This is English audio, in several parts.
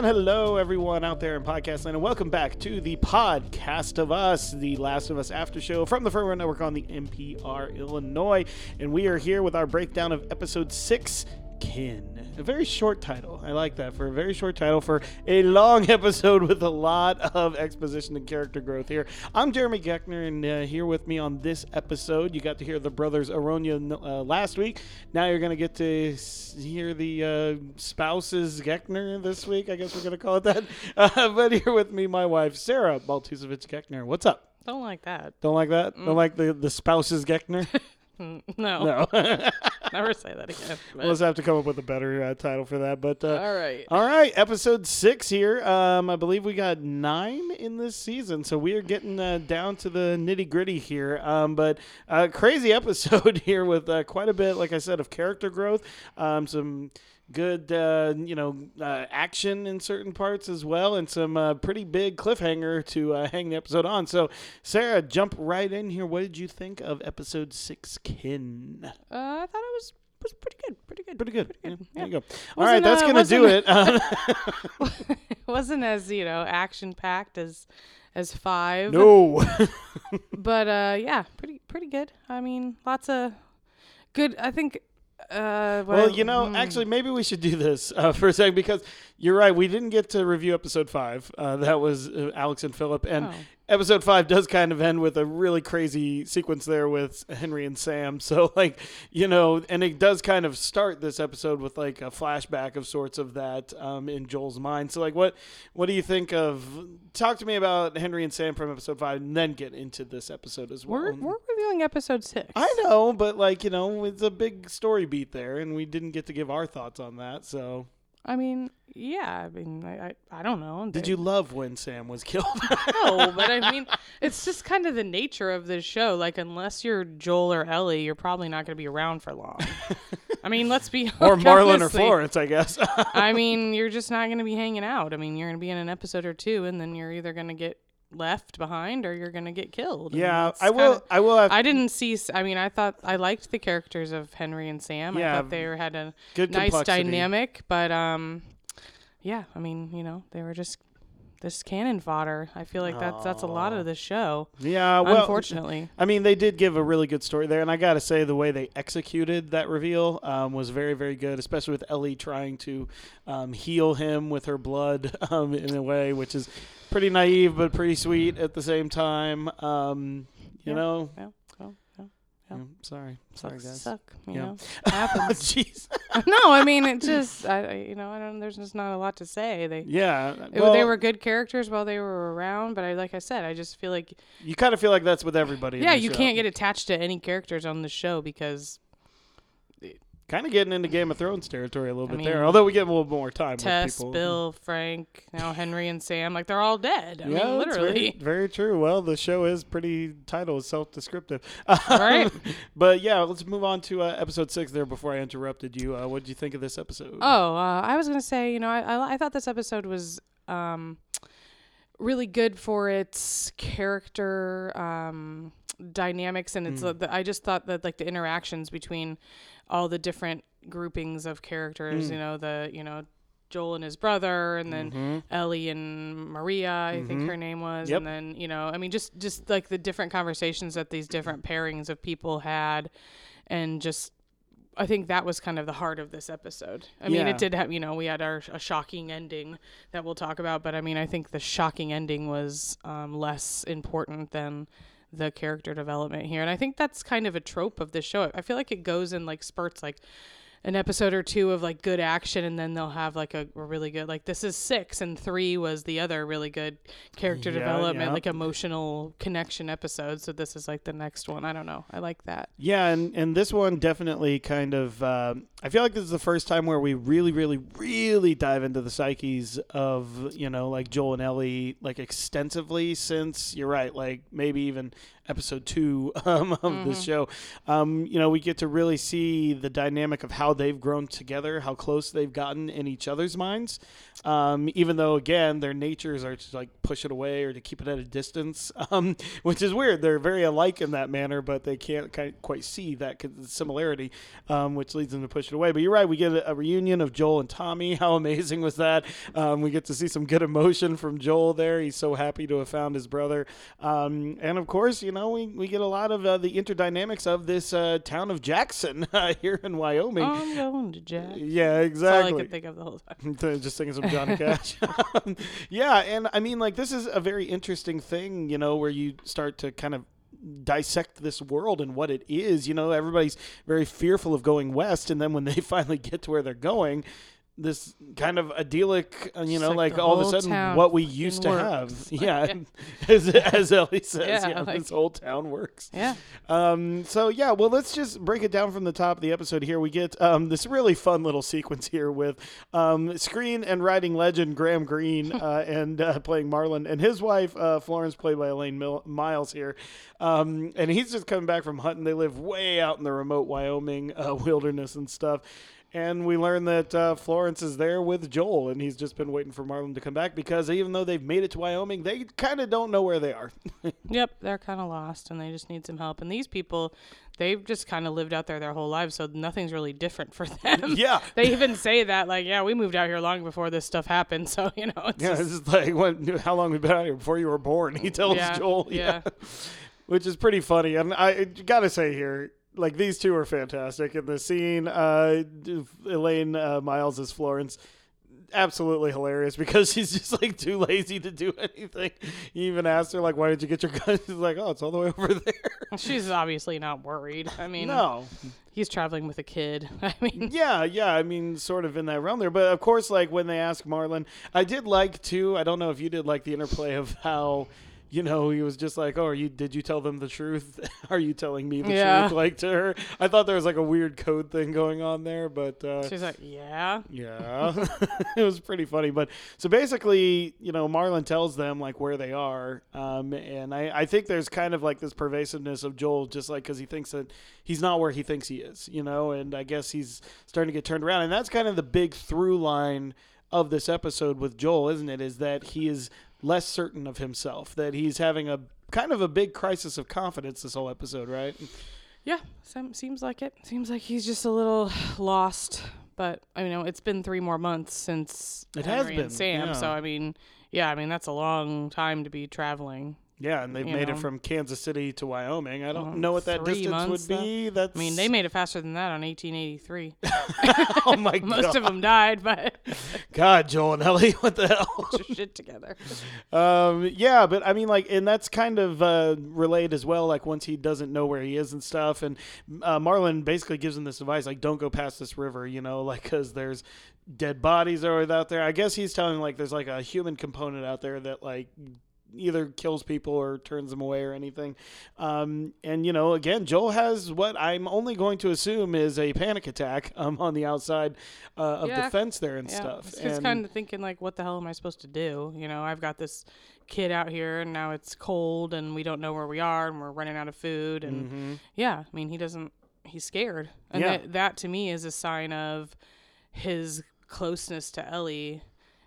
And hello, everyone out there in podcast land, and welcome back to the podcast of us, the Last of Us after show from the Row Network on the NPR Illinois. And we are here with our breakdown of episode six, Kin. A very short title. I like that for a very short title for a long episode with a lot of exposition and character growth here. I'm Jeremy Geckner, and uh, here with me on this episode, you got to hear the brothers Aronia uh, last week. Now you're going to get to hear the uh, spouses Geckner this week. I guess we're going to call it that. Uh, but here with me, my wife, Sara Baltusevich Geckner. What's up? Don't like that. Don't like that? Don't like the, the spouses Geckner? Mm, No, no. never say that again. but- We'll just have to come up with a better uh, title for that. But uh, all right. all right, episode six here. Um, I believe we got nine in this season, so we are getting uh, down to the nitty gritty here. Um, but uh, crazy episode here with uh, quite a bit, like I said, of character growth. Um, some good, uh, you know, uh, action in certain parts as well, and some uh, pretty big cliffhanger to uh, hang the episode on. So, Sara, jump right in here. What did you think of episode six, Kin? Uh, I thought it was was pretty good. Pretty good. Pretty good. Yeah, Yeah. There you go. All right, that's uh, gonna do it. wasn't- it wasn't as you know action packed as as five. no. But uh, yeah, pretty pretty good. I mean, lots of good. I think. Uh, Well, you know, mm, actually, maybe we should do this uh, for a second because you're right. We didn't get to review episode five. Uh, that was uh, Alex and Philip, and oh. episode five does kind of end with a really crazy sequence there with Henry and Sam. So, like, you know, and it does kind of start this episode with like a flashback of sorts of that um, in Joel's mind. So, like, what what do you think of? Talk to me about Henry and Sam from episode five, and then get into this episode as well. we're we're reviewing episode six. I know, but like you know, it's a big story beat there, and we didn't get to give our thoughts on that. So, I mean, yeah. I mean, I I, I don't know. did you love when Sam was killed? no, but I mean, it's just kind of the nature of this show. Like, unless you're Joel or Ellie, you're probably not going to be around for long. I mean, let's be or Marlon or Florence, I guess. I mean, you're just not going to be hanging out. I mean, you're going to be in an episode or two, and then you're either going to get left behind or you're going to get killed. Yeah, I will. kinda- I will have I didn't see. I mean, I thought I liked the characters of Henry and Sam. Yeah, I thought they had a good nice complexity. dynamic, but um, yeah. I mean, you know, they were just this cannon fodder. I feel like that's that's a lot of the show. Yeah, well, unfortunately. I mean, they did give a really good story there, and I got to say, the way they executed that reveal um, was very, very good, especially with Ellie trying to um, heal him with her blood um, in a way which is pretty naive but pretty sweet at the same time. Um, you Yeah. know, Yeah. Well, yeah. Sorry, sorry, Sucks guys. Suck. You Yeah. know, happens. Jeez. no, I mean it just. I, you know, I don't. There's just not a lot to say. They. Yeah, it- well, they were good characters while they were around, but I, like I said, I just feel like You kind of feel like that's with everybody. yeah, you show. can't get attached to any characters on the show because kind of getting into Game of Thrones territory a little I bit mean, there. Although we get a little more time Tess, with people. Bill, Frank, now Henry and Sam, like they're all dead. I yeah, mean, literally. very, very true. Well, the show is pretty title is self-descriptive. Right. but yeah, let's move on to uh, episode six there. Before I interrupted you, uh, what did you think of this episode? Oh, uh, I was gonna say, you know, I, I I thought this episode was um really good for its character um dynamics and it's Mm. uh, the, I just thought that like the interactions between all the different groupings of characters, Mm. you know, the you know Joel and his brother, and then Mhm. Ellie and Maria, I think Mhm. her name was, Yep. and then you know, I mean, just just like the different conversations that these different pairings of people had, and just I think that was kind of the heart of this episode. I mean, it did have you know we had our a shocking ending that we'll talk about, but I mean, I think the shocking ending was um, less important than the character development here, and I think that's kind of a trope of this show. I feel like it goes in like spurts, like an episode or two of like good action and then they'll have like a, a really good like this is six and three was the other really good character Yeah, development yeah. like emotional connection episode so this is like the next one i don't know i like that Yeah, and, and this one definitely kind of. Um, I feel like this is the first time where we really, really, really dive into the psyches of you know like Joel and Ellie like extensively since you're right, like maybe even episode two um, of this show. Um, you know, we get to really see the dynamic of how they've grown together, how close they've gotten in each other's minds. Um, even though, again, their natures are to like push it away or to keep it at a distance, um, which is weird. They're very alike in that manner, but they can't quite see that similarity, um, which leads them to push it away. But you're right. We get a, a reunion of Joel and Tommy. How amazing was that? Um, we get to see some good emotion from Joel there. He's so happy to have found his brother. Um, and of course, you know, we, we get a lot of uh, the interdynamics of this uh, town of Jackson uh, here in Wyoming. I'm going to Jack. Yeah, exactly. That's all I could think of the whole time. Just singing some Johnny Cash. yeah, and I mean, like, this is a very interesting thing, you know, where you start to kind of dissect this world and what it is. You know, everybody's very fearful of going west, and then when they finally get to where they're going, this kind of idyllic, uh, you know, like, like all of a sudden what we used to have. yeah, as, as Ellie says, yeah, yeah like, this whole town works. Yeah. Um. So yeah, well, let's just break it down from the top of the episode. Here we get um this really fun little sequence here with um screen and writing legend Graham Greene uh, and uh, playing Marlon and his wife uh, Florence, played by Elaine Mil- Miles here. Um, and he's just coming back from hunting. They live way out in the remote Wyoming uh, wilderness and stuff and we learn that uh, Florence is there with Joel, and he's just been waiting for Marlon to come back because even though they've made it to Wyoming, they kind of don't know where they are. yep, they're kind of lost, and they just need some help. And these people, they've just kind of lived out there their whole lives, so nothing's really different for them. Yeah, they even say that, like, yeah, we moved out here long before this stuff happened, so you know. It's yeah, just, it's like when, how long we been out here before you were born? He tells yeah, Joel, yeah. yeah. Which is pretty funny, and I gotta say here, like these two are fantastic in the scene. Uh, Elaine uh, Miles is Florence, absolutely hilarious because she's just like too lazy to do anything. He even asked her like, "Why did you get your gun?" She's like, "Oh, it's all the way over there." She's obviously not worried. I mean, no, he's traveling with a kid. I mean, yeah, yeah. I mean, sort of in that realm there. But of course, like when they ask Marlon, I did like too. I don't know if you did like the interplay of how you know, he was just like, "Oh, are you? Did you tell them the truth? are you telling me the yeah. truth?" Like to her, I thought there was like a weird code thing going on there, but uh, she's like, "Yeah, yeah." it was pretty funny, but so basically, you know, Marlon tells them like where they are, um, and I, I think there's kind of like this pervasiveness of Joel, just like because he thinks that he's not where he thinks he is, you know, and I guess he's starting to get turned around, and that's kind of the big through line of this episode with Joel, isn't it? Is that he is less certain of himself, that he's having a kind of a big crisis of confidence this whole episode, right? Yeah, seems like it. Seems like he's just a little lost. But I mean, it's been three more months since it Henry has been. And Sam, yeah. so I mean, yeah, I mean that's a long time to be traveling. Yeah, and they've made know. it from Kansas City to Wyoming. I don't well, know what that distance would be. That's I mean, they made it faster than that on 1883. oh my god. Most of them died, but God, Joel and Ellie, what the hell? Get your shit together. Um, yeah, but I mean, like, and that's kind of uh, relayed as well. Like, once he doesn't know where he is and stuff, and uh, Marlon basically gives him this advice, like, don't go past this river, you know, like, because there's dead bodies are out there. I guess he's telling like there's like a human component out there that like either kills people or turns them away or anything. Um, and you know, again, Joel has what I'm only going to assume is a panic attack um, on the outside uh, of yeah. the fence there and yeah. stuff. He's kind of thinking like, what the hell am I supposed to do? You know, I've got this kid out here and now it's cold and we don't know where we are and we're running out of food and mm-hmm. yeah, I mean, he doesn't. He's scared, and yeah. that, that to me is a sign of his closeness to Ellie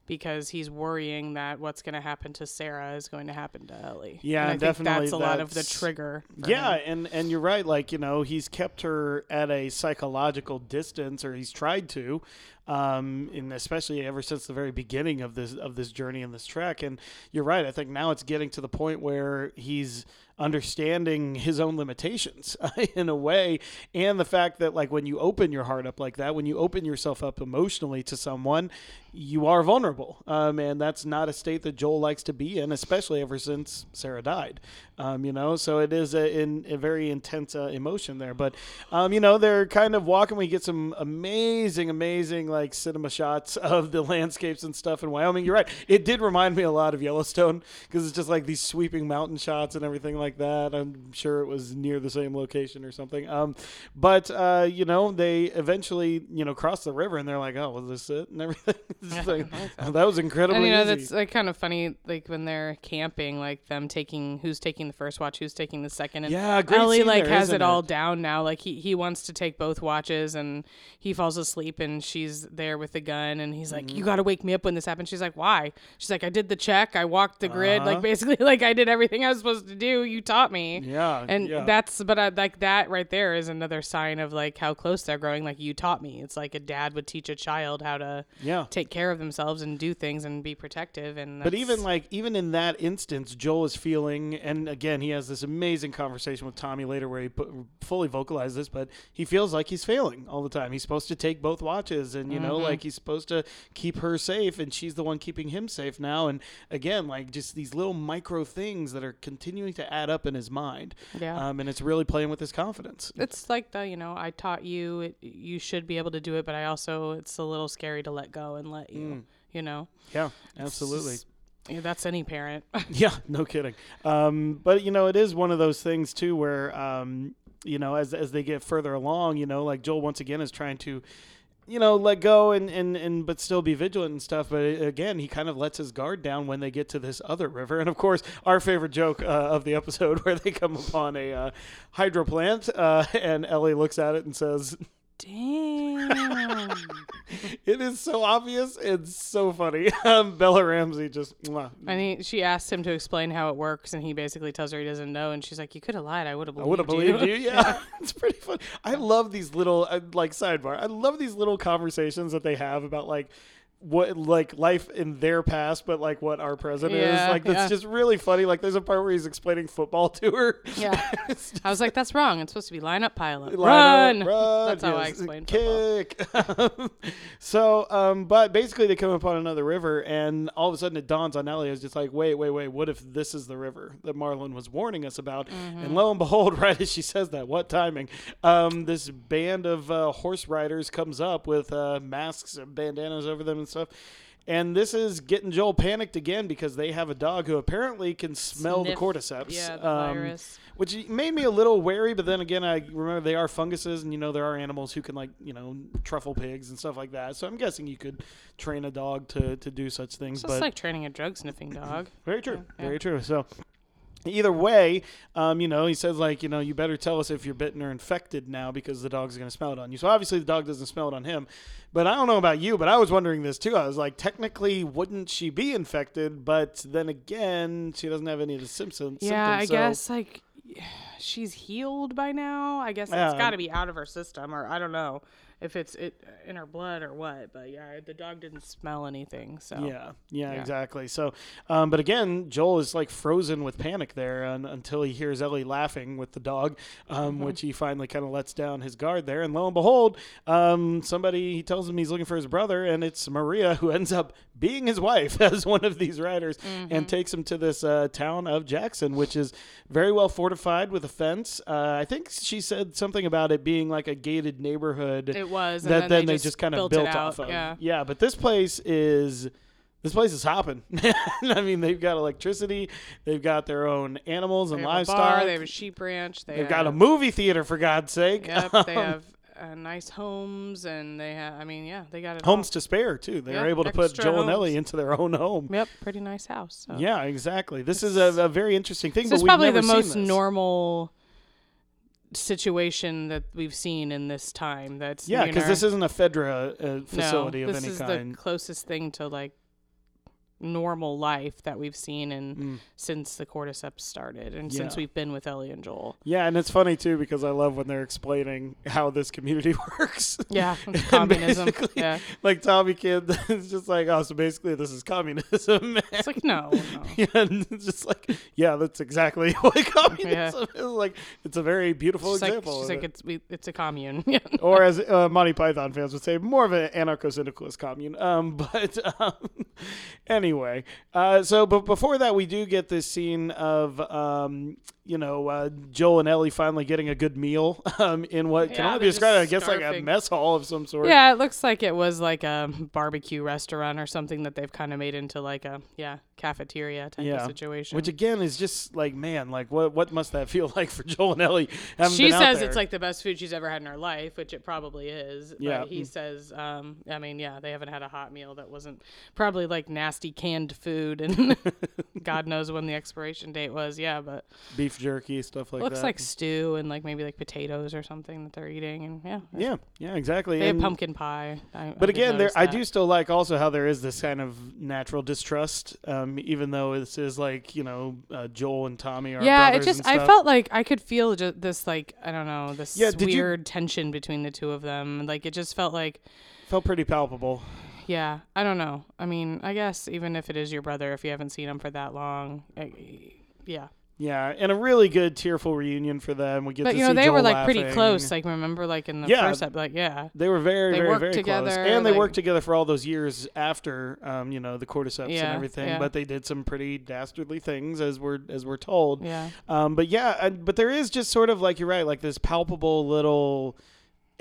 because he's worrying that what's going to happen to Sarah is going to happen to Ellie. Yeah, and definitely. that's a that's, lot of the trigger. Yeah, him. and and you're right. Like you know, he's kept her at a psychological distance, or he's tried to, um, and especially ever since the very beginning of this of this journey and this trek. And you're right. I think now it's getting to the point where he's understanding his own limitations in a way. And the fact that like when you open your heart up like that when you open yourself up emotionally to someone you are vulnerable. Um, and that's not a state that joel likes to be in especially ever since sarah died um, you know so it is a, in, a very intense uh, emotion there but um, you know they're kind of walking we get some amazing amazing like cinema shots of the landscapes and stuff in Wyoming. You're right. It did remind me a lot of Yellowstone because it's just like these sweeping mountain shots and everything like that. I'm sure it was near the same location or something. Um, but uh, you know, they eventually you know cross the river and they're like, oh, was this it and everything. Like, that was incredibly And you know easy. that's like kind of funny, like when they're camping, like them taking who's taking the first watch, who's taking the second, and Yeah, great Ellie like there, has isn't it all it? down now. Like he he wants to take both watches, and he falls asleep, and she's there with the gun, and he's like, Mm-hmm. "You got to wake me up when this happens." She's like, "Why?" She's like, "I did the check, I walked the grid, Uh-huh. like basically like I did everything I was supposed to do. You taught me." yeah, And yeah. that's, but I, like that right there is another sign of like how close they're growing. Like you taught me. It's like a dad would teach a child how to yeah. take care of themselves and do things and be protective. And But even like even in that instance, Joel is feeling, and again, he has this amazing conversation with Tommy later where he put, fully vocalizes this, but he feels like he's failing all the time. He's supposed to take both watches, and you know, Mm-hmm. like he's supposed to keep her safe, and she's the one keeping him safe now. And again, like just these little micro things that are continuing to add up in his mind, Yeah. um, and it's really playing with his confidence. it's like the you know I taught you it, you should be able to do it, but I also it's a little scary to let go and let you. Mm. You know, Yeah, absolutely. Yeah, that's any parent. Yeah, no kidding. Um, but you know, it is one of those things too, where um, you know, as as they get further along, you know, like Joel once again is trying to, you know, let go and and and but still be vigilant and stuff. But again, he kind of lets his guard down when they get to this other river. And of course, our favorite joke uh, of the episode where they come upon a uh, hydro plant, uh, and Ellie looks at it and says. Damn. It is so obvious. It's so funny. Um, Bella Ramsey just mwah, and he, she asks him to explain how it works, and he basically tells her he doesn't know, and she's like, "You could have lied. I would have I believed would have believed you. Yeah, it's pretty fun. I love these little uh, like sidebar. I love these little conversations that they have about like what like life in their past, but like what our present Yeah, is. Like that's yeah. just really funny. Like there's a part where he's explaining football to her. Yeah. Just I was like, "That's wrong. It's supposed to be line up, pile up, run." up, run. That's how I yes, explain football. kick. so, um, but basically they come upon another river, and all of a sudden it dawns on Ellie. It's just like, wait, wait, wait. What if this is the river that Marlon was warning us about? Mm-hmm. And lo and behold, right as she says that, what timing? Um, this band of uh, horse riders comes up with uh, masks and bandanas over them and stuff. And this is getting Joel panicked again because they have a dog who apparently can smell Sniff. the cordyceps. Yeah, the um, virus. which made me a little wary. But then again, I remember they are funguses, and you know there are animals who can like you know truffle pigs and stuff like that. So I'm guessing you could train a dog to to do such things. It's but just like training a drug sniffing dog. very true, yeah. very true. So. Either way, um, you know, he says like, you know, you better tell us if you're bitten or infected now because the dog's going to smell it on you. So obviously the dog doesn't smell it on him. But I don't know about you, but I was wondering this too. I was like, technically, wouldn't she be infected? But then again, she doesn't have any of the symptoms. Yeah, I so- guess like she's healed by now. I guess Yeah. it's got to be out of her system, or I don't know if it's it in her blood or what. But yeah, the dog didn't smell anything. So Yeah, yeah, Yeah. exactly. So, um, but again, Joel is like frozen with panic there un- until he hears Ellie laughing with the dog, um, Mm-hmm. which he finally kind of lets down his guard there. And lo and behold, um, somebody he tells him he's looking for his brother, and it's Maria who ends up being his wife as one of these riders, Mm-hmm. and takes him to this uh, town of Jackson, which is very well fortified with a fence. Uh, I think she said something about it being like a gated neighborhood it was. And that then, then, they, they just kind of built, built, off of. Yeah. but this place is this place is hopping. I mean, they've got electricity, they've got their own animals and They have a livestock. bar. They have a sheep ranch. They They've have, got a movie theater for God's sake. Yep. They Um, have uh, nice homes, and they have. I mean, yeah, they got it. homes to spare too. They're Yeah, able to put Joel and Ellie into their own home. Yep. Pretty nice house. So. Yeah, exactly. This is a, a very interesting thing. This but is probably the most this. normal situation that we've seen in this time. That's Yeah, because this isn't a Fedra uh, facility no, of this any is kind. the closest thing to like normal life that we've seen in Mm. since the cordyceps started and since we've been with Ellie and Joel. Yeah, and it's funny too because I love when they're explaining how this community works. Yeah, communism. Yeah, like Tommy Kid is just like, oh, so basically this is communism. it's like no, no. yeah, and it's just like, yeah, that's exactly what communism is. Like, it's a very beautiful She's like, example. she's like it. it's we, it's a commune. Yeah. or as uh, Monty Python fans would say, more of an anarcho-syndicalist commune. Um, but um, anyway. Anyway, uh, so but before that, we do get this scene of um, you know uh, Joel and Ellie finally getting a good meal um, in what can Yeah, only be described, I just guess, like a mess hall of some sort. Yeah, it looks like it was like a barbecue restaurant or something that they've kind of made into like a yeah cafeteria type Yeah. of situation. Which again is just like man, like what what must that feel like for Joel and Ellie? she been out says there? it's like the best food she's ever had in her life, which it probably is. Yeah. But he says, um, I mean, yeah, they haven't had a hot meal that wasn't probably like nasty canned food, and God knows when the expiration date was. Yeah, but beef jerky stuff like looks that. Looks like stew and like maybe like potatoes or something that they're eating, and yeah, yeah, yeah, exactly. they have pumpkin pie. I, I But did again, there notice I do still like also how there is this kind of natural distrust, um, even though this is like you know uh, Joel and Tommy are yeah, it just and I felt like I could feel just this like I don't know this Yeah, did you- weird tension between the two of them. Like it just felt like felt pretty palpable. yeah I don't know. I mean I guess even if it is your brother, if you haven't seen him for that long, I, yeah. Yeah, and a really good tearful reunion for them. We get But to you know they Joel were like pretty close. Like remember like in the Yeah. first ep, like yeah. They were very, They very, very close, together, and they worked together for all those years after, um, you know, the cordyceps and everything. yeah. But they did some pretty dastardly things, as we're as we're told. Yeah. Um, but yeah, but there is just sort of like you're right, like this palpable little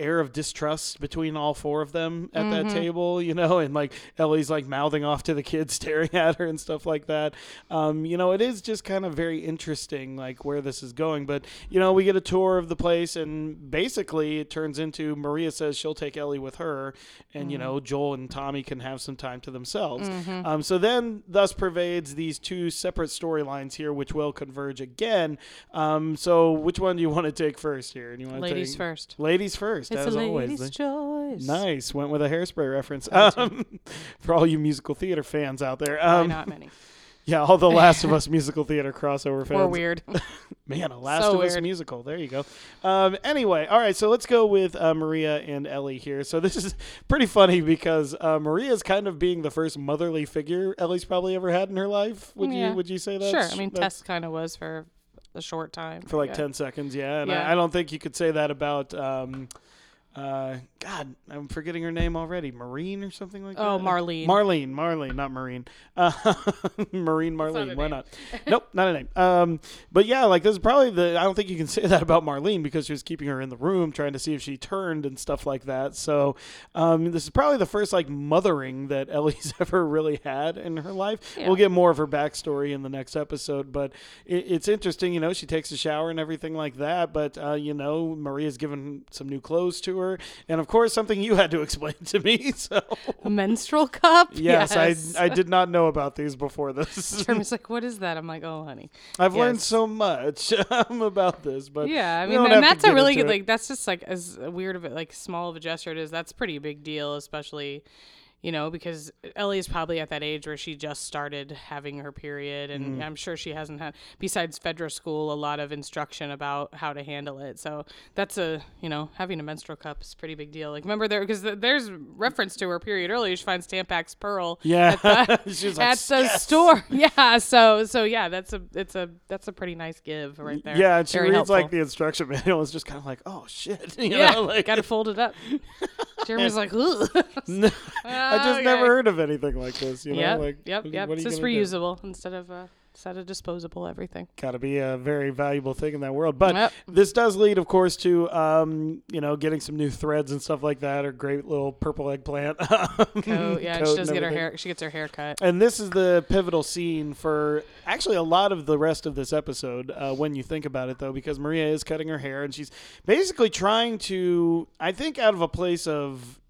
air of distrust between all four of them at that Mm-hmm. table, you know, and like Ellie's like mouthing off to the kids staring at her and stuff like that. Um, you know, it is just kind of very interesting like where this is going. But, you know, we get a tour of the place and basically it turns into Maria says she'll take Ellie with her and, you Mm-hmm. know, Joel and Tommy can have some time to themselves. Um, so then thus pervades these two separate storylines here, which will converge again. Um, so which one do you want to take first here? Do you want to Ladies take first. Ladies first, It's as a always. lady's choice. Nice. Went with a hairspray reference. Um, for all you musical theater fans out there. Why Um, not many? yeah, all the Last of Us musical theater crossover fans. Or weird. Man, a Last So of Us musical. There you go. Um, anyway, all right, so let's go with uh, Maria and Ellie here. So this is pretty funny because uh, Maria is kind of being the first motherly figure Ellie's probably ever had in her life. Would Yeah. you Would you say that? sure. I mean Tess kind of was for a short time. for like yeah. 10 seconds yeah and Yeah. I, I don't think you could say that about um uh god i'm forgetting her name already. Marine or something like Oh, that? Oh, Marlene. marlene marlene not marine uh marine marlene a why name. not? Nope not a name. Um but yeah like this is probably the i don't think you can say that about marlene because she was keeping her in the room trying to see if she turned and stuff like that. So um this is probably the first like mothering that ellie's ever really had in her life. Yeah. we'll get more of her backstory in the next episode but it, it's interesting you know she takes a shower and everything like that but uh, you know maria's given some new clothes to her and of course something you had to explain to me so A menstrual cup? yes, yes. I, I did not know about these before this Jeremy's like, what is that? I'm like, oh, honey. i've learned so much um, about this but Yeah, I mean, and that's a really good, like, that's just like as weird of it, like, small of a gesture it is. That's pretty big deal, especially, you know, because Ellie is probably at that age where she just started having her period, and Mm. I'm sure she hasn't had, besides Fedra school, a lot of instruction about how to handle it. So that's a, you know, having a menstrual cup is a pretty big deal. Like, remember there, because there's reference to her period earlier. She finds Tampax Pearl yeah at the, She's like, at the "Yes." store. Yeah, so so yeah, that's a it's a that's a pretty nice give right there. yeah and she Very reads helpful. like the instruction manual it's just kind of like oh shit you yeah, know, like gotta fold it up. Jeremy's like, Ugh. I just never heard of anything like this. You know, Yep, like yep, yep. It's just gonna do? reusable instead of uh, instead of disposable. Everything. Got to be a very valuable thing in that world. But Yep. this does lead, of course, to um, you know getting some new threads and stuff like that, or great little purple eggplant. Oh yeah, coat she does get her hair. She gets her hair cut. And this is the pivotal scene for actually a lot of the rest of this episode uh, when you think about it, though, because Maria is cutting her hair and she's basically trying to, I think, out of a place of.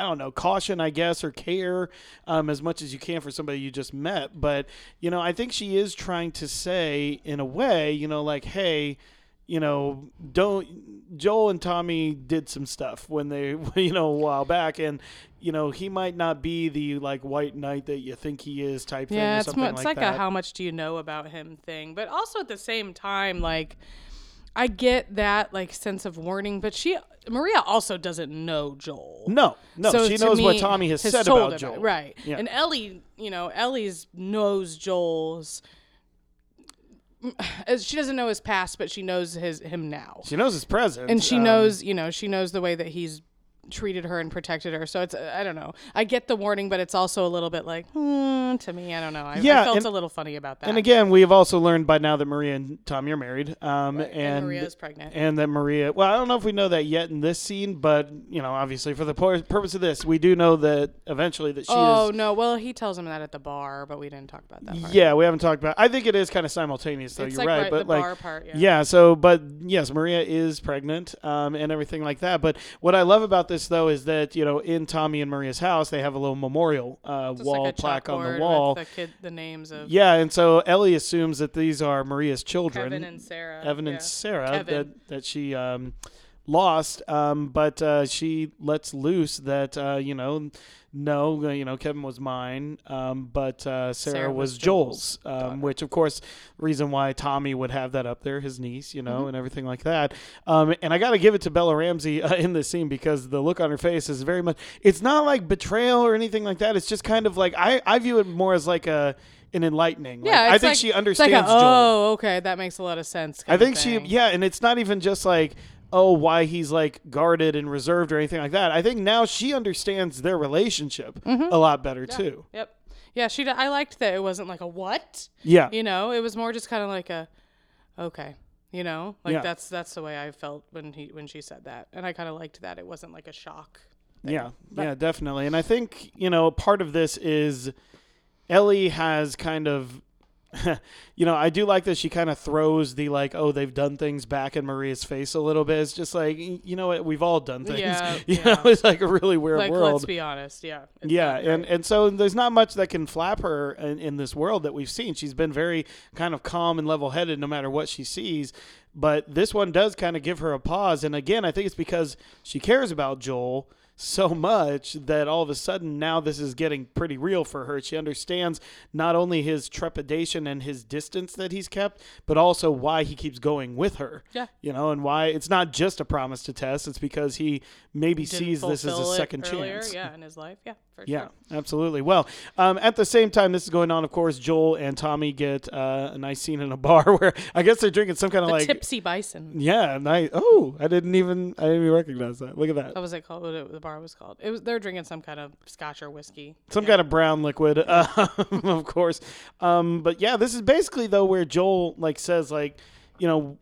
I don't know, caution, I guess, or care um, as much as you can for somebody you just met. But, you know, I think she is trying to say, in a way, you know, like, hey, you know, don't Joel and Tommy did some stuff when they, you know, a while back, and you know, he might not be the like white knight that you think he is type thing. Yeah, it's something mo- it's like, like, a how much do you know about him thing, but also at the same time, like I get that like sense of warning, but she Maria also doesn't know Joel. no, no, So she knows what Tommy has, said told about Joel. right? Yeah. And Ellie, you know, Ellie's knows Joel's. She doesn't know his past, but she knows his him now, She knows his present, and she um, knows, you know, she knows the way that he's treated her and protected her. So it's I don't know. I get the warning, but it's also a little bit like hmm, to me. I don't know. I, Yeah, I felt and- a little funny about that. And again, we've also learned by now that Maria and Tommy are married, um, and, and Maria's pregnant. and that Maria. Well, I don't know if we know that yet in this scene, but you know, obviously for the purpose of this, we do know that eventually that she oh is. no! Well, he tells him that at the bar, but we didn't talk about that part. Yeah, we haven't talked about. I think it is kind of simultaneous, though. it's You're like right, but the like bar part. Yeah. Yeah, so but yes, Maria is pregnant um, and everything like that. But what I love about this though is that you know in Tommy and Maria's house they have a little memorial uh, wall like plaque on the wall. The kid, the names of Yeah, and so Ellie assumes that these are Maria's children, Kevin and Sarah. Evan yeah. and Sarah, Kevin. that that she um, lost. Um, but uh, she lets loose that uh, you know. No, uh, you know Kevin was mine, um, but uh, Sarah, Sarah was, was Joel's, um, which of course reason why Tommy would have that up there, his niece, you Mm-hmm. know, and everything like that. Um, and I got to give it to Bella Ramsey uh, in this scene because the look on her face is very much. It's not like betrayal or anything like that. It's just kind of like I, I view it more as like a an enlightening. Like, Yeah, I think like- she It's like understands a, Joel. oh, okay, that makes a lot of sense. I think she, yeah, and it's not even just like, oh, why he's like guarded and reserved or anything like that. I think now she understands their relationship Mm-hmm. a lot better too. Yep. Yeah, she. I liked that it wasn't like a what. Yeah, You know, it was more just kind of like a, okay. You know, like Yeah. that's that's the way I felt when he when she said that, and I kind of liked that it wasn't like a shock. yeah, yeah, definitely. And I think you know part of this is Ellie has kind of. you know, I do like that she kind of throws the like, oh, they've done things back in Maria's face a little bit. It's just like, you know what, we've all done things. Yeah, you yeah. know, it's like a really weird Like, world. let's be honest. Yeah. Yeah, and, and so there's not much that can flap her in, in this world that we've seen. She's been very kind of calm and level headed no matter what she sees. But this one does kind of give her a pause. And again, I think it's because she cares about Joel so much that all of a sudden now this is getting pretty real for her. She understands not only his trepidation and his distance that he's kept, but also why he keeps going with her. Yeah. You know, and why it's not just a promise to Tess, it's because he maybe sees this as a second earlier, chance. Yeah, in his life. Yeah, for Yeah, sure. absolutely. Well, um, at the same time this is going on, of course, Joel and Tommy get uh, a nice scene in a bar where I guess they're drinking some kind of The like tipsy bison. yeah, nice. Oh, I didn't even I didn't even recognize that. Look at that. What was it called? What the bar was called? It was. They're drinking some kind of scotch or whiskey. Some kind of brown liquid, um, of course. Um, but yeah, this is basically though where Joel like says like, you know,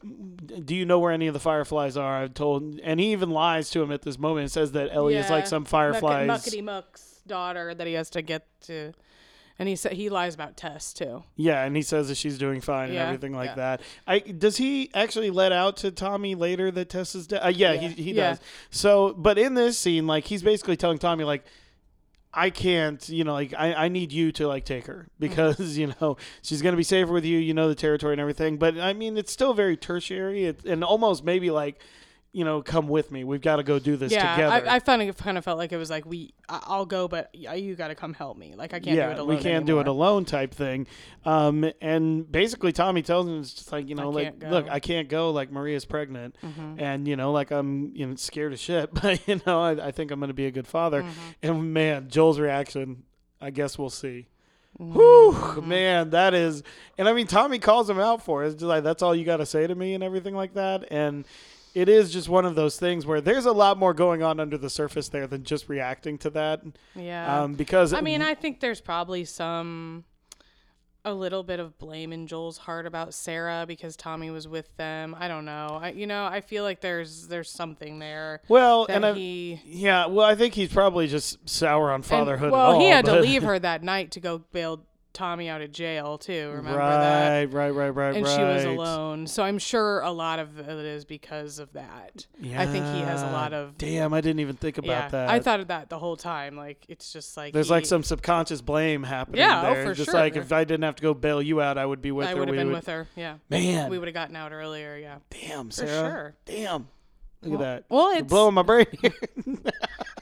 do you know where any of the fireflies are? I've told, and he even lies to him at this moment and says that Ellie is like some fireflies. Muckety Muck's daughter that he has to get to, and he said he lies about Tess too. Yeah, and he says that she's doing fine and everything like yeah. that. I does he actually let out to Tommy later that Tess is dead? Uh, yeah, Yeah. he he Yeah. does. So, but in this scene, like he's basically telling Tommy like. I can't, you know, like I, I need you to like take her because you know she's gonna be safer with you. You know the territory and everything, but I mean it's still very tertiary. It, and almost maybe like, you know, come with me. We've got to go do this yeah, together. I, I found it kind of felt like it was like we. I'll go, but you got to come help me. Like I can't yeah, do it alone. we can't do it alone type thing. Um, and basically Tommy tells him it's just like, you know, I like, look, I can't go like Maria's pregnant Mm-hmm. and, you know, like I'm, you know, scared as shit, but you know, I, I think I'm going to be a good father. Mm-hmm. And man, Joel's reaction, I guess we'll see. Mm-hmm. Whew, man, that is, and I mean, Tommy calls him out for it. It's just like, that's all you got to say to me and everything like that. And it is just one of those things where there's a lot more going on under the surface there than just reacting to that. Yeah. Um, because I mean, I think there's probably some a little bit of blame in Joel's heart about Sarah because Tommy was with them. I don't know. I you know, I feel like there's there's something there well, and I, he Yeah, well, I think he's probably just sour on and- fatherhood. well, at all, he had to leave her that night to go bail Tommy out of jail too. Remember that? right, right, right, right, And she was alone. So I'm sure a lot of it is because of that. Yeah. I think he has a lot of Damn, I didn't even think about yeah. that. I thought of that the whole time. Like it's just like there's he- like some subconscious blame happening Yeah, oh, there. for just sure. like if I didn't have to go bail you out, I would be with I her. I would have been would, with her. Yeah. Man, We would have gotten out earlier. Yeah. damn, For Sarah. sure. Damn. Look at that. Well, You're it's blowing my brain.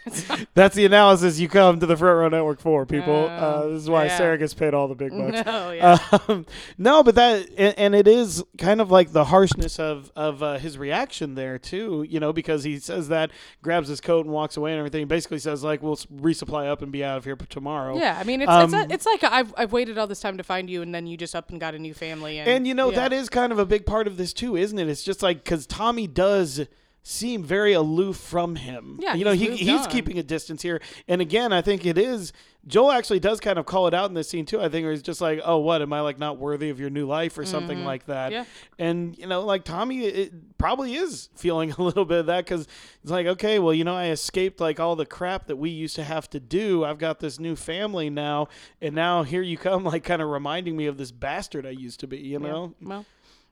That's the analysis you come to the Front Row Network for, people. uh, Oh, this is why yeah. Sara gets paid all the big bucks. No, yeah. Um, no, but that and, and it is kind of like the harshness of of uh, his reaction there too. You know, because he says that, grabs his coat and walks away and everything. He basically says like, "We'll resupply up and be out of here tomorrow." yeah, I mean, it's Um, it's, a, it's like I've I've waited all this time to find you, and then you just up and got a new family, and And you know yeah. that is kind of a big part of this too, isn't it? It's just like because Tommy does seem very aloof from him. Yeah, you know, he's he, he's on. keeping a distance here. And again, I think it is Joel actually does kind of call it out in this scene too. I think where he's just like, "Oh, what am I like not worthy of your new life or something like that?" Mm-hmm. Yeah. And you know, like Tommy, it probably is feeling a little bit of that because it's like, okay, well, you know, I escaped like all the crap that we used to have to do. I've got this new family now, and now here you come, like kind of reminding me of this bastard I used to be. You Yeah. know? Well,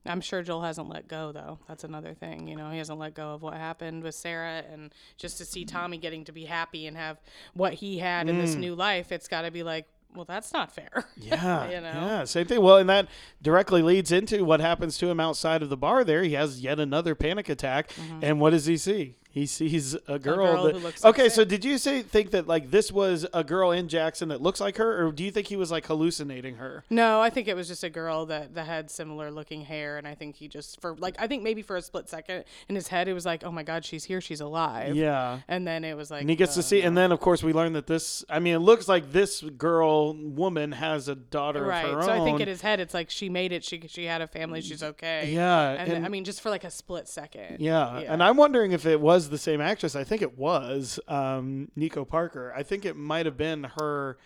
I'm sure Joel hasn't let go though. That's another thing. You know, he hasn't let go of what happened with Sarah, and just to see Tommy getting to be happy and have what he had in Mm. this new life, it's got to be like, well, that's not fair. Yeah, You know? yeah, same thing. Well, and that directly leads into what happens to him outside of the bar. There, he has yet another panic attack, and what does he see? He sees a girl. Mm-hmm. girl that, who looks like okay, so Sarah. did you say think that like this was a girl in Jackson that looks like her, or do you think he was like hallucinating her? No, I think it was just a girl that, that had similar looking hair, and I think he just for like I think maybe for a split second in his head it was like, oh my god, she's here, she's alive. Yeah. And then it was like, And he gets to uh, see, and then of course we learn that this. I mean, it looks like this girl woman has a daughter right. of her So own. I think in his head it's like she made it, she she had a family, she's okay. Yeah, And, and- I mean, just for like a split second. Yeah. Yeah. and I'm wondering if it was the same actress. I think it was um, Nico Parker. I think it might have been her,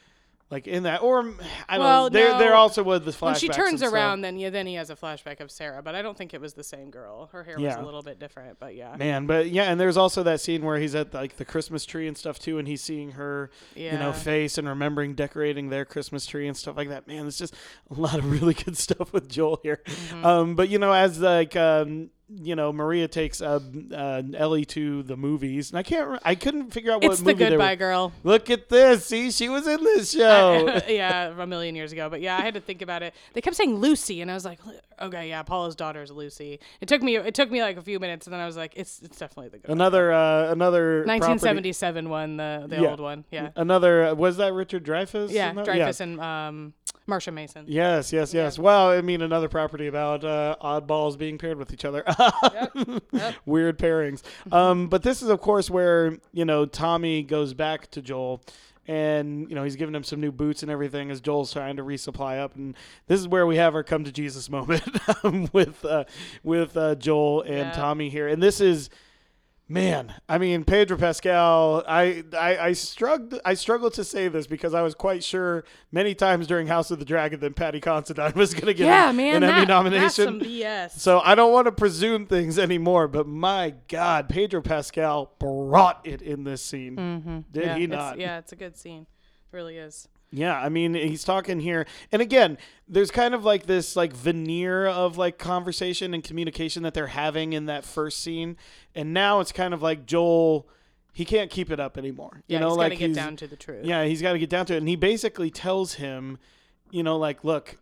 like in that, or I don't know. There, no. there also was the flashbacks. When she turns and stuff. around, then yeah, then he has a flashback of Sarah, but I don't think it was the same girl. Her hair was a little bit different, but yeah. Man, but yeah, and there's also that scene where he's at like the Christmas tree and stuff too, and he's seeing her, you know, face and remembering decorating their Christmas tree and stuff like that. Man, it's just a lot of really good stuff with Joel here. Mm-hmm. Um, but you know, as like um, you know, Maria takes uh, uh, Ellie to the movies, and I can't, I couldn't figure out what It's the movie they Goodbye. Girl. Look at this. See, she was in this show. yeah, a million years ago. But yeah, I had to think about it. They kept saying Lucy, and I was like, okay, yeah, Paula's daughter is Lucy. It took me, it took me like a few minutes, and then I was like, it's, it's definitely the good. another, uh, another. property- 1977 one, the the Yeah. old one. Yeah, Another. Was that Richard Dreyfuss? yeah, in that? Dreyfuss and um, Marsha Mason. Yes, yes, yes. Well, I mean, another property about uh, oddballs being paired with each other. Yep. Weird pairings. Um, but this is, of course, where you know Tommy goes back to Joel, and you know he's giving him some new boots and everything as Joel's trying to resupply up. And this is where we have our come to Jesus moment with uh, with uh, Joel and Yeah. Tommy here. And this is. Man, I mean Pedro Pascal. I, I I struggled. I struggled to say this because I was quite sure many times during House of the Dragon that Paddy Considine was going to get Yeah, an, man, an Emmy that, that's nomination. some BS. So I don't want to presume things anymore, but my God, Pedro Pascal brought it in this scene. Did Mm-hmm. yeah, he it's- not? Yeah, it's a good scene. It really is. Yeah, I mean, he's talking here, and again, there's kind of like this like veneer of like conversation and communication that they're having in that first scene, and now it's kind of like Joel, he can't keep it up anymore. Yeah, you know, he's like got to get down to the truth. Yeah, he's got to get down to it, and he basically tells him, you know, like, look,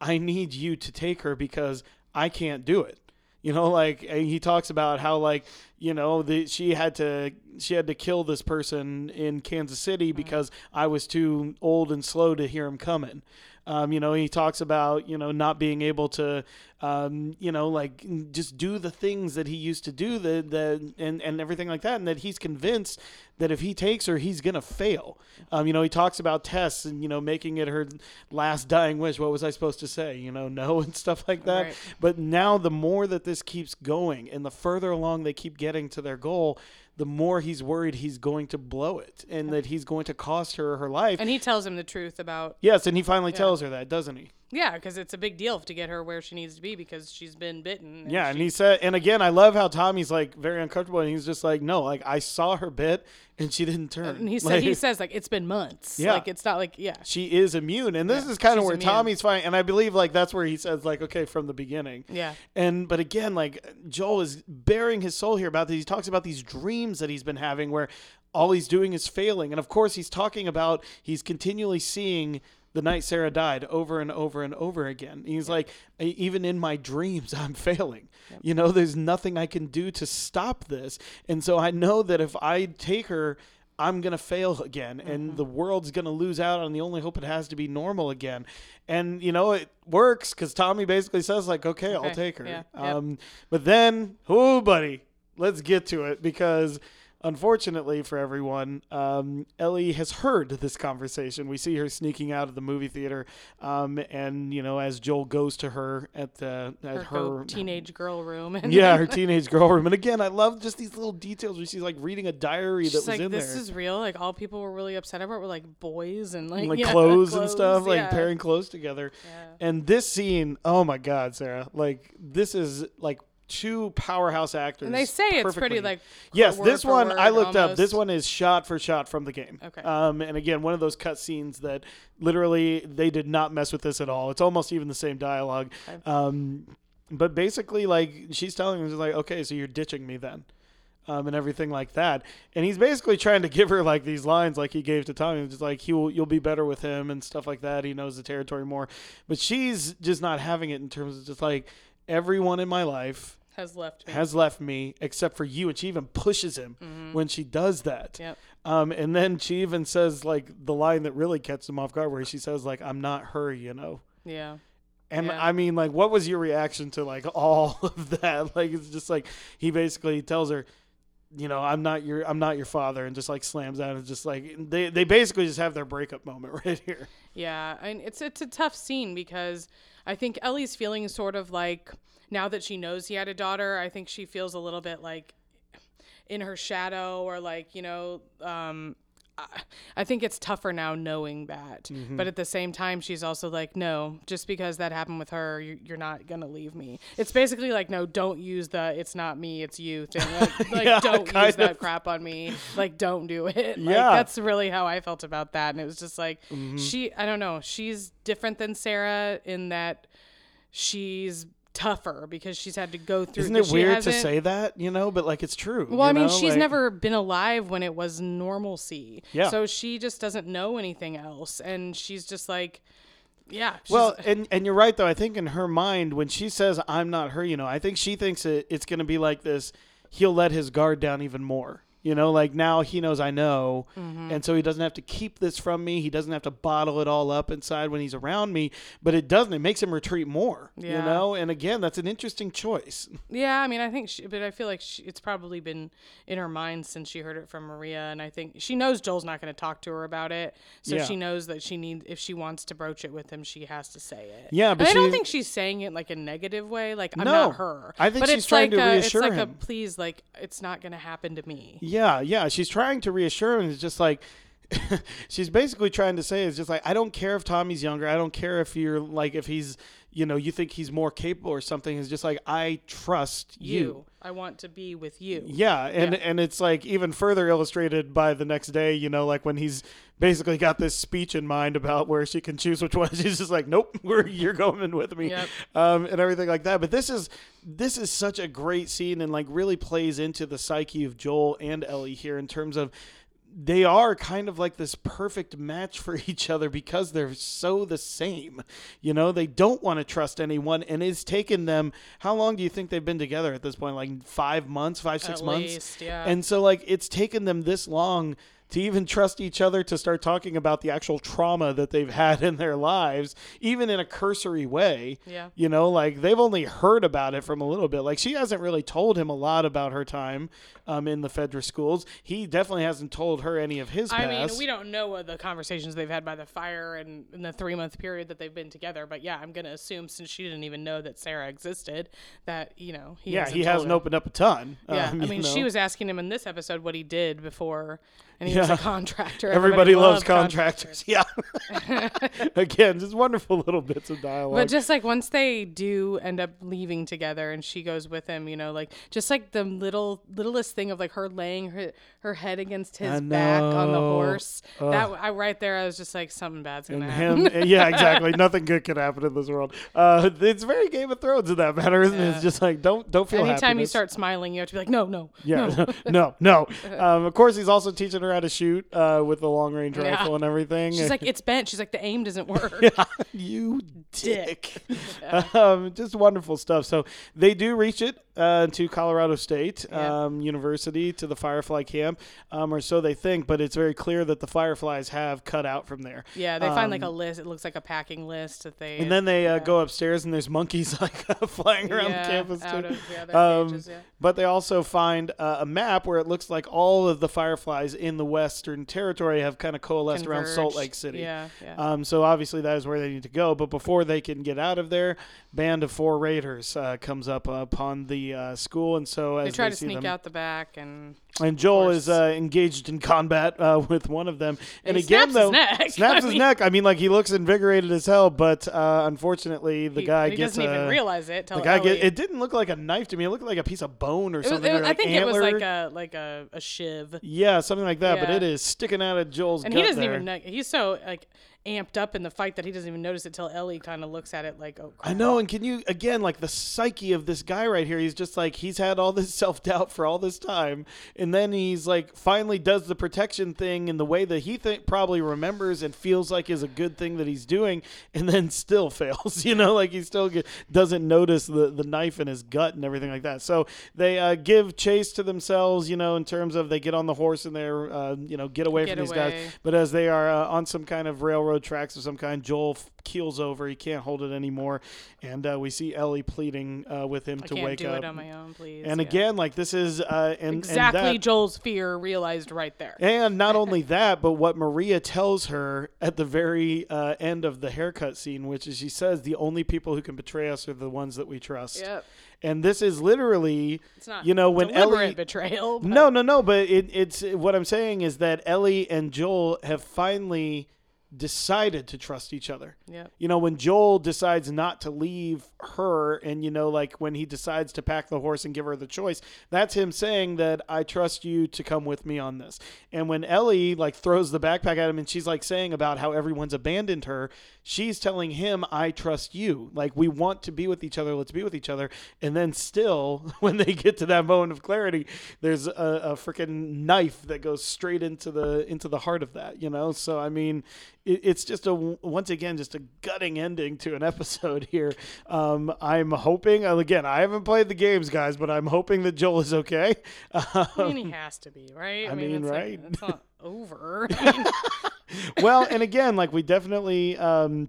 I need you to take her because I can't do it. You know, like and he talks about how like you know the she had to she had to kill this person in Kansas City because I was too old and slow to hear him coming. Um, you know, he talks about you know not being able to, um, you know, like just do the things that he used to do, the the and and everything like that, and that he's convinced that if he takes her, he's gonna fail. Um, you know, he talks about Tess and you know making it her last dying wish. What was I supposed to say? You know, no and stuff like that. Right. But now, the more that this keeps going, and the further along they keep getting to their goal, the more he's worried he's going to blow it, and that he's going to cost her her life. And he tells him the truth about yes, and he finally tells her that, doesn't he? Yeah, because it's a big deal to get her where she needs to be because she's been bitten. Yeah, and he said, and again, I love how Tommy's like very uncomfortable, and he's just like, no, like I saw her bit, and she didn't turn. and he said Like, he says like it's been months. Yeah. like it's not like yeah. she is immune, and this Yeah, is kind of where immune. Tommy's fine, and I believe like that's where he says like, okay, from the beginning. Yeah. And but again, like Joel is baring his soul here about this. He talks about these dreams that he's been having where all he's doing is failing. And of course, he's talking about he's continually seeing the night Sarah died over and over and over again. He's like, "E- even in my dreams, I'm failing. You know, there's nothing I can do to stop this. And so I know that if I take her, I'm going to fail again and the world's going to lose out on the only hope it has to be normal again. And, you know, it works because Tommy basically says, like, okay, I'll take her. yeah. Um, but then, oh, buddy, let's get to it because unfortunately for everyone, um, Ellie has heard this conversation. We see her sneaking out of the movie theater, um, and you know, as Joel goes to her at the at Her, her, teenage girl room. And yeah, her teenage girl room. And again, I love just these little details where she's like reading a diary that was like, in this is real. Like all people were really upset about were like boys and like, like yeah, clothes, and stuff, like pairing clothes together. Yeah. And this scene, oh my God, Sarah! Like this is like two powerhouse actors. And they say it's pretty like Yes, this one I word looked up. This one is shot for shot from the game. Okay. Um, and again, one of those cut scenes that literally they did not mess with this at all. It's almost even the same dialogue. Okay. Um, but basically, like she's telling him, she's like, okay, so you're ditching me then. Um, and everything like that, and he's basically trying to give her like these lines, like he gave to Tommy, just like he will, you'll be better with him and stuff like that. He knows the territory more, but she's just not having it in terms of just like everyone in my life has left me. has left me except for you and she even pushes him when she does that Yep. um, and then she even says like the line that really catches him off guard where she says like i'm not her you know Yeah. and Yeah. i mean like what was your reaction to like all of that like it's just like he basically tells her you know i'm not your i'm not your father and just like slams down and just like they, they basically just have their breakup moment right here Yeah, and it's it's a tough scene because I think Ellie's feeling sort of like now that she knows he had a daughter, I think she feels a little bit like in her shadow or like you know um I- think it's tougher now knowing that. Mm-hmm. But at the same time, she's also like, no, just because that happened with her, you, you're not going to leave me. It's basically like, no, don't use the it's not me, it's you thing. Like, like, Yeah, don't use that crap on me. Like, don't do it. Like, Yeah. that's really how I felt about that. And it was just like, Mm-hmm. she, I don't know, she's different than Sarah in that she's tougher because she's had to go through. isn't it weird to say that you know but like it's true well, I mean, know? she's Like- never been alive when it was normalcy. Yeah. So she just doesn't know anything else. And she's just like, yeah. Well, and and you're right though. I think in her mind, when she says "I'm not her," you know, I think she thinks it, it's going to be like this. He'll let his guard down even more. You know, like now he knows I know, Mm-hmm. and so he doesn't have to keep this from me. He doesn't have to bottle it all up inside when he's around me. But it doesn't. It makes him retreat more. You know, and again, that's an interesting choice. yeah, I mean, I think, she, but I feel like she, it's probably been in her mind since she heard it from Maria. And I think she knows Joel's not going to talk to her about it. So Yeah. she knows that she needs, if she wants to broach it with him, she has to say it. Yeah, but I don't think she's saying it like a negative way. Like, I'm No. not her. I think but she's it's trying like to a, reassure It's like him. a please, like, it's not going to happen to me. Yeah, yeah. Yeah. She's trying to reassure him. It's just like she's basically trying to say it's just like I don't care if Tommy's younger. I don't care if you're like if he's you know you think he's more capable or something. It's just like I trust you. You. I want to be with you. Yeah, and Yeah. and it's like even further illustrated by the next day. You know, like when he's basically got this speech in mind about where she can choose which one. She's just like, nope, we're you're going with me, Yep. um, and everything like that. But this is this is such a great scene and like really plays into the psyche of Joel and Ellie here in terms of they are kind of like this perfect match for each other because they're so the same. You know, they don't want to trust anyone, and it's taken them. How long do you think they've been together at this point? Like five months, five six At months. least, yeah. And so, like, it's taken them this long to even trust each other to start talking about the actual trauma that they've had in their lives, even in a cursory way. Yeah. You know, like they've only heard about it from a little bit. Like she hasn't really told him a lot about her time um, in the Fedra schools. He definitely hasn't told her any of his I past. mean, we don't know what the conversations they've had by the fire and in the three month period that they've been together. But yeah, I'm gonna assume since she didn't even know that Sarah existed, that you know he yeah, hasn't he hasn't her. opened up a ton. Yeah, um, I mean, know. she was asking him in this episode what he did before, and he was Yeah. a contractor. Everybody, loves loved contractors. Yeah. Again, just wonderful little bits of dialogue. But just like once they do end up leaving together and she goes with him, you know, like just like the little littlest thing of like her laying her her head against his back on the horse. That I right there, I was just like something bad's gonna and happen. him, yeah, exactly. Nothing good can happen in this world. Uh, it's very Game of Thrones in that matter, isn't it? It's just like don't don't feel. Anytime you happiness. start smiling, you have to be like, no, no, Yeah, no. no, no. Um, of course, he's also teaching her how to shoot uh, with the long range Yeah. rifle and everything. She's like, it's bent. She's like, the aim doesn't work. you dick. um, just wonderful stuff. So they do reach it. Uh, to Colorado State Yeah. um, University to the Firefly camp, um, or so they think. But it's very clear that the Fireflies have cut out from there. Yeah, they find like a Um, list. It looks like a packing list that they. And then they uh, go upstairs and there's monkeys like flying around yeah, the campus out too. of yeah, their Um, cages, yeah. But they also find uh, a map where it looks like all of the fireflies in the Western Territory have kind of coalesced around Salt Lake City. Yeah, yeah. Um, so obviously that is where they need to go. But before they can get out of there, band of four raiders uh, comes up upon the uh, school, and so as they try to sneak them, out the back, and and Joel is uh, engaged in combat uh, with one of them. And, he again, snaps though, his neck. snaps I his mean, neck. I mean, like he looks invigorated as hell, but uh, unfortunately, the he, guy he gets doesn't even realize it. The guy get, it didn't look like a knife to me. It looked like a piece of bone or It something. was- or I like think it was antler. like a like a, a shiv, Yeah, something like that. But it is sticking out of Joel's and he doesn't there. even know. He's so like amped up in the fight that he doesn't even notice it till Ellie kind of looks at it like, oh. I know, and can you again like the psyche of this guy right here? He's just like he's had all this self doubt for all this time, and then he's like finally does the protection thing in the way that he think probably remembers and feels like is a good thing that he's doing, and then still fails. You know, like he still get, doesn't notice the the knife in his gut and everything like that. So they uh, give chase to themselves. You know, in terms of they get on the horse and they're uh, you know get away Get from these guys. But as they are uh, on some kind of railroad tracks of some kind, Joel f- keels over. He can't hold it anymore, and uh, we see Ellie pleading uh, with him I to can't wake do up. it on my own, please. and Yeah. again, like this is uh, and, exactly And, that, Joel's fear realized right there. and not only that, but what Maria tells her at the very uh, end of the haircut scene, which is she says the only people who can betray us are the ones that we trust. Yep. And this is literally, It's not you know, when Ellie betrayal. but- no, no, no. But it, it's what I'm saying is that Ellie and Joel have finally decided to trust each other. Yeah. You know, when Joel decides not to leave her, and you know, like when he decides to pack the horse and give her the choice, that's him saying that I trust you to come with me on this. And when Ellie like throws the backpack at him, and she's like saying about how everyone's abandoned her, she's telling him, I trust you. Like we want to be with each other. Let's be with each other. And then still, when they get to that moment of clarity, there's a, a freaking knife that goes straight into the into the heart of that. You know, so I mean, it, it's just a once again just a gutting ending to an episode here. Um, I'm hoping again. I haven't played the games, guys, but I'm hoping that Joel is okay. I mean, he has to be, right? I mean, it's right. Like, it's not over. I mean, well, and again, like we definitely. Um,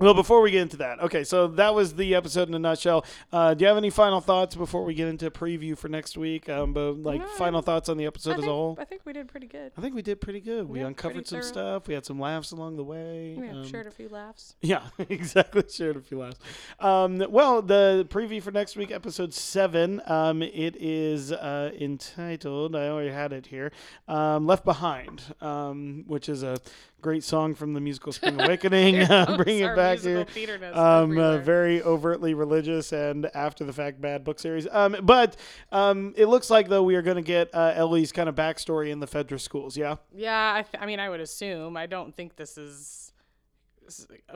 well, before we get into that, okay, so that was the episode in a nutshell. Uh, do you have any final thoughts before we get into a preview for next week? Um, but like No, final thoughts on the episode I, as a think, whole. I think we did pretty good. I think we did pretty good. We Yeah, uncovered some thorough. stuff. We had some laughs along the way. Yeah, Um, shared a few laughs. Yeah, exactly. Shared a few laughs. Um, well, the preview for next week, episode seven, um, it is uh, entitled, I already had it here, um, Left Behind, um, which is a great song from the musical Spring Awakening. uh, bring it back here. Um, uh, very overtly religious and after the fact bad book series. Um, but um, it looks like, though, we are going to get uh, Ellie's kind of backstory in the Fedra schools, yeah? Yeah, I, th- I mean, I would assume. I don't think this is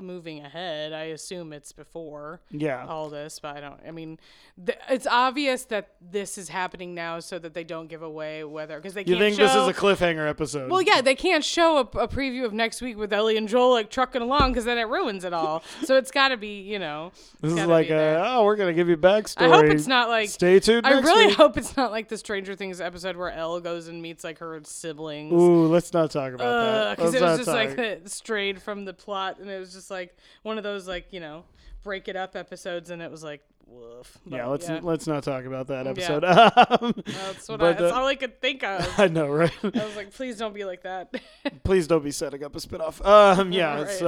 moving ahead. I assume it's before Yeah. all this, but I don't. I mean, th- it's obvious that this is happening now so that they don't give away whether because they You think show. this is a cliffhanger episode? well, yeah, they can't show a, a preview of next week with Ellie and Joel like trucking along because then it ruins it all. so it's got to be, you know, This is like, a, oh, we're gonna give you backstory. I hope it's not like Stay tuned. I really week. hope it's not like the Stranger Things episode where El goes and meets like her siblings. Ooh, let's not talk about that. because it was just talk. like strayed from the plot, and it was just like one of those like you know break it up episodes, and it was like woof. yeah, let's yeah, let's not talk about that Yeah. episode. Um, that's what I, that's all I could think of. I know, right? I was like, please don't be like that. Please don't be setting up a spinoff. Um, yeah. Right. So,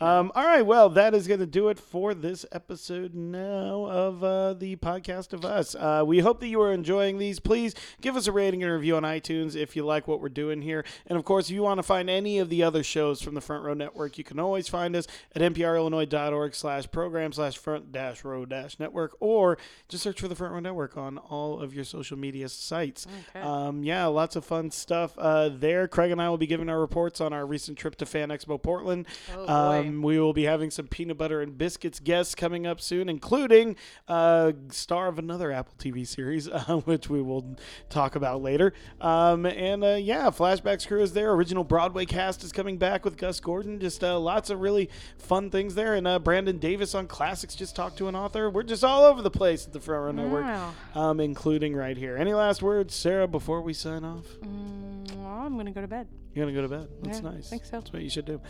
um, all right. Well, that is going to do it for this episode now of uh, the podcast of us. Uh, we hope that you are enjoying these. Please give us a rating and review on iTunes if you like what we're doing here. And of course, if you want to find any of the other shows from the Front Row Network, you can always find us at nprillinois.org slash program slash front dash row dash network, or just search for the Front Row Network on all of your social media sites. Okay. Um, yeah, lots of fun stuff uh, there. Craig and I will be giving our reports on our recent trip to Fan Expo Portland. Oh, um, we will be having some peanut butter and biscuits guests coming up soon, including uh, star of another Apple TV series, uh, which we will talk about later. Um, and uh, yeah, Flashbacks crew is there. Original Broadway cast is coming back with Gus Gordon. Just uh, lots of really fun things there. And uh, Brandon Davis on classics just talked to an author. We're just just all over the place at the Front Row Network, Wow. um, including right here. Any last words, Sara, before we sign off? Mm, well, I'm gonna go to bed. You're gonna go to bed. That's Yeah, nice. think so. That's what you should do.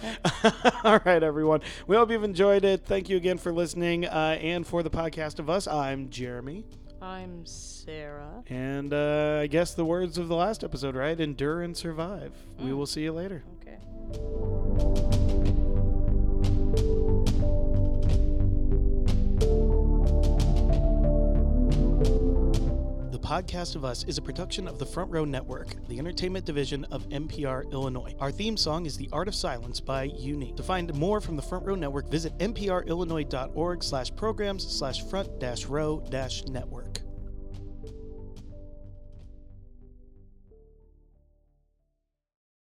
All right, everyone. We hope you've enjoyed it. Thank you again for listening. Uh, and for the podcast of us, I'm Jeremy. I'm Sara. And uh, I guess the words of the last episode, right? Endure and survive. We will see you later. Okay. Podcast of Us is a production of the Front Row Network, the entertainment division of NPR Illinois. Our theme song is The Art of Silence by Unique. To find more from the Front Row Network, visit nprillinois.org slash programs slash front dash row dash network.